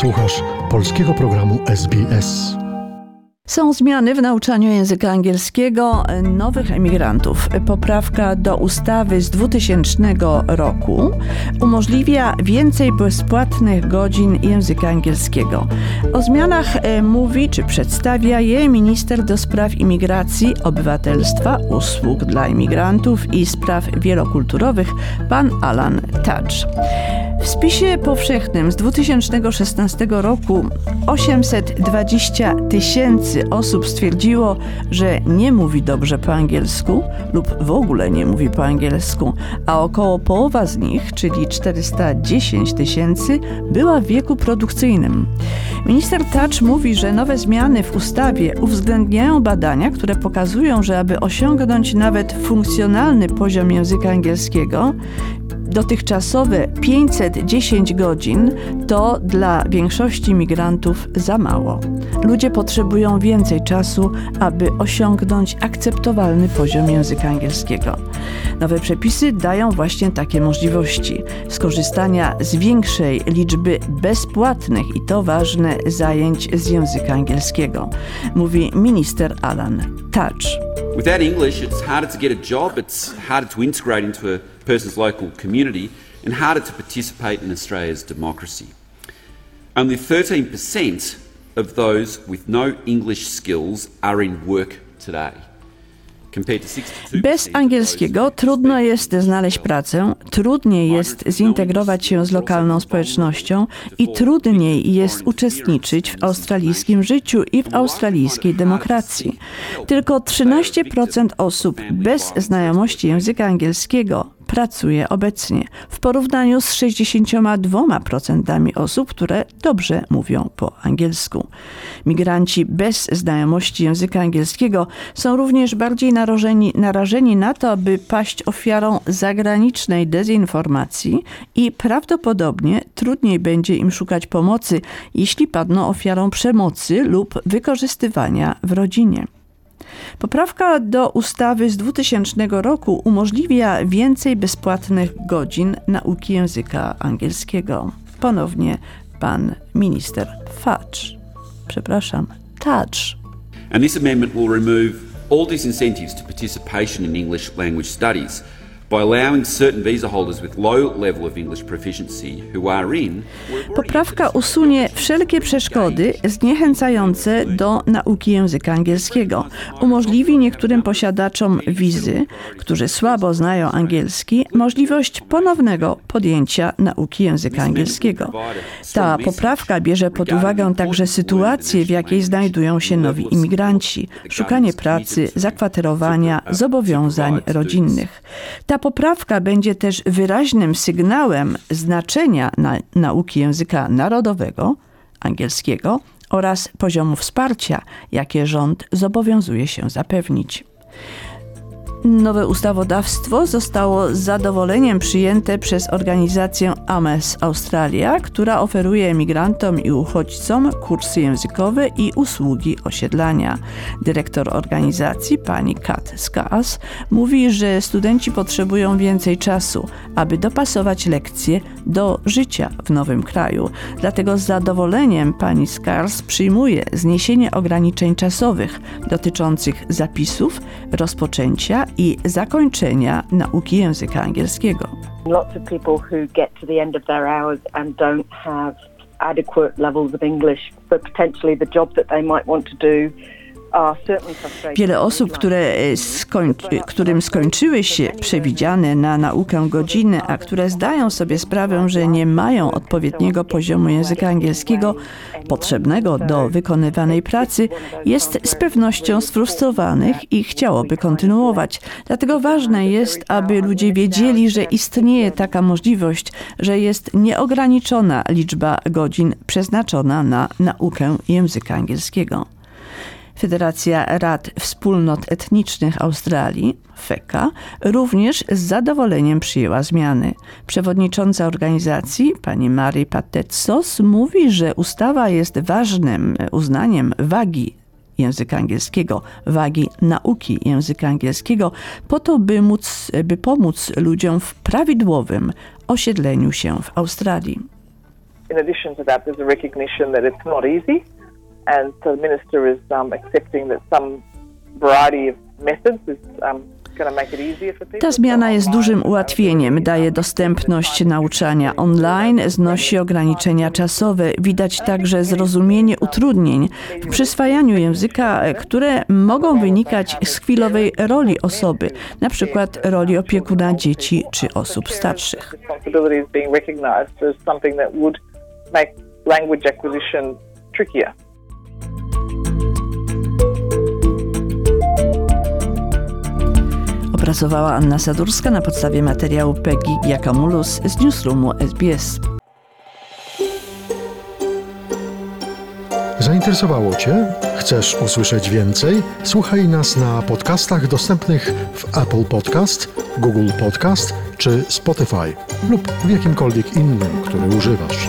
Słuchasz polskiego programu SBS. Są zmiany w nauczaniu języka angielskiego nowych emigrantów. Poprawka do ustawy z 2000 roku umożliwia więcej bezpłatnych godzin języka angielskiego. O zmianach e, mówi czy przedstawia je minister do spraw imigracji, obywatelstwa, usług dla imigrantów i spraw wielokulturowych pan Alan Tudge. W spisie powszechnym z 2016 roku 820 tysięcy osób stwierdziło, że nie mówi dobrze po angielsku lub w ogóle nie mówi po angielsku, a około połowa z nich, czyli 410 tysięcy, była w wieku produkcyjnym. Minister Touch mówi, że nowe zmiany w ustawie uwzględniają badania, które pokazują, że aby osiągnąć nawet funkcjonalny poziom języka angielskiego, dotychczasowe 510 godzin to dla większości migrantów za mało. Ludzie potrzebują więcej czasu, aby osiągnąć akceptowalny poziom języka angielskiego. Nowe przepisy dają właśnie takie możliwości skorzystania z większej liczby bezpłatnych i to ważne zajęć z języka angielskiego, mówi minister Alan Touch. Without English, it's harder to get a job, it's harder to integrate into a person's local community, and harder to participate in Australia's democracy. Only 13% of those with no English skills are in work today. Bez angielskiego trudno jest znaleźć pracę, trudniej jest zintegrować się z lokalną społecznością i trudniej jest uczestniczyć w australijskim życiu i w australijskiej demokracji. Tylko 13% osób bez znajomości języka angielskiego pracuje obecnie, w porównaniu z 62% osób, które dobrze mówią po angielsku. Migranci bez znajomości języka angielskiego są również bardziej narażeni, narażeni na to, aby paść ofiarą zagranicznej dezinformacji i prawdopodobnie trudniej będzie im szukać pomocy, jeśli padną ofiarą przemocy lub wykorzystywania w rodzinie. Poprawka do ustawy z 2000 roku umożliwia więcej bezpłatnych godzin nauki języka angielskiego. Ponownie pan minister Fudge. Przepraszam, Touch. And this amendment will remove all disincentives to participation in English language studies Poprawka usunie wszelkie przeszkody zniechęcające do nauki języka angielskiego. Umożliwi niektórym posiadaczom wizy, którzy słabo znają angielski, możliwość ponownego podjęcia nauki języka angielskiego. Ta poprawka bierze pod uwagę także sytuację, w jakiej znajdują się nowi imigranci, szukanie pracy, zakwaterowania, zobowiązań rodzinnych. Ta poprawka będzie też wyraźnym sygnałem znaczenia na, nauki języka narodowego, angielskiego oraz poziomu wsparcia, jakie rząd zobowiązuje się zapewnić. Nowe ustawodawstwo zostało z zadowoleniem przyjęte przez organizację AMES Australia, która oferuje emigrantom i uchodźcom kursy językowe i usługi osiedlania. Dyrektor organizacji, pani Kat Skas, mówi, że studenci potrzebują więcej czasu, aby dopasować lekcje do życia w nowym kraju. Dlatego z zadowoleniem pani Skars przyjmuje zniesienie ograniczeń czasowych dotyczących zapisów, rozpoczęcia i zakończenia nauki języka angielskiego. Lots of people who get to the end of their hours and don't have adequate levels of English for potentially the job that they might want to do Wiele osób, które skoń, którym skończyły się przewidziane na naukę godziny, a które zdają sobie sprawę, że nie mają odpowiedniego poziomu języka angielskiego potrzebnego do wykonywanej pracy, jest z pewnością sfrustrowanych i chciałoby kontynuować. Dlatego ważne jest, aby ludzie wiedzieli, że istnieje taka możliwość, że jest nieograniczona liczba godzin przeznaczona na naukę języka angielskiego. Federacja Rad Wspólnot Etnicznych Australii, FECA, również z zadowoleniem przyjęła zmiany. Przewodnicząca organizacji, pani Mary Patetsos, mówi, że ustawa jest ważnym uznaniem wagi języka angielskiego, wagi nauki języka angielskiego, po to, by, móc, by pomóc ludziom w prawidłowym osiedleniu się w Australii. in addition to that, there's a recognition that it's not easy, and so the minister is um, accepting that some variety of methods is um. Ta zmiana jest dużym ułatwieniem, daje dostępność nauczania online, znosi ograniczenia czasowe. Widać także zrozumienie utrudnień w przyswajaniu języka, które mogą wynikać z chwilowej roli osoby, na przykład roli opiekuna dzieci czy osób starszych. Language acquisition trickier. Opracowała Anna Sadurska na podstawie materiału Peggy Giakamulus z newsroomu SBS. Zainteresowało Cię? Chcesz usłyszeć więcej? Słuchaj nas na podcastach dostępnych w Apple Podcast, Google Podcast czy Spotify lub w jakimkolwiek innym, który używasz.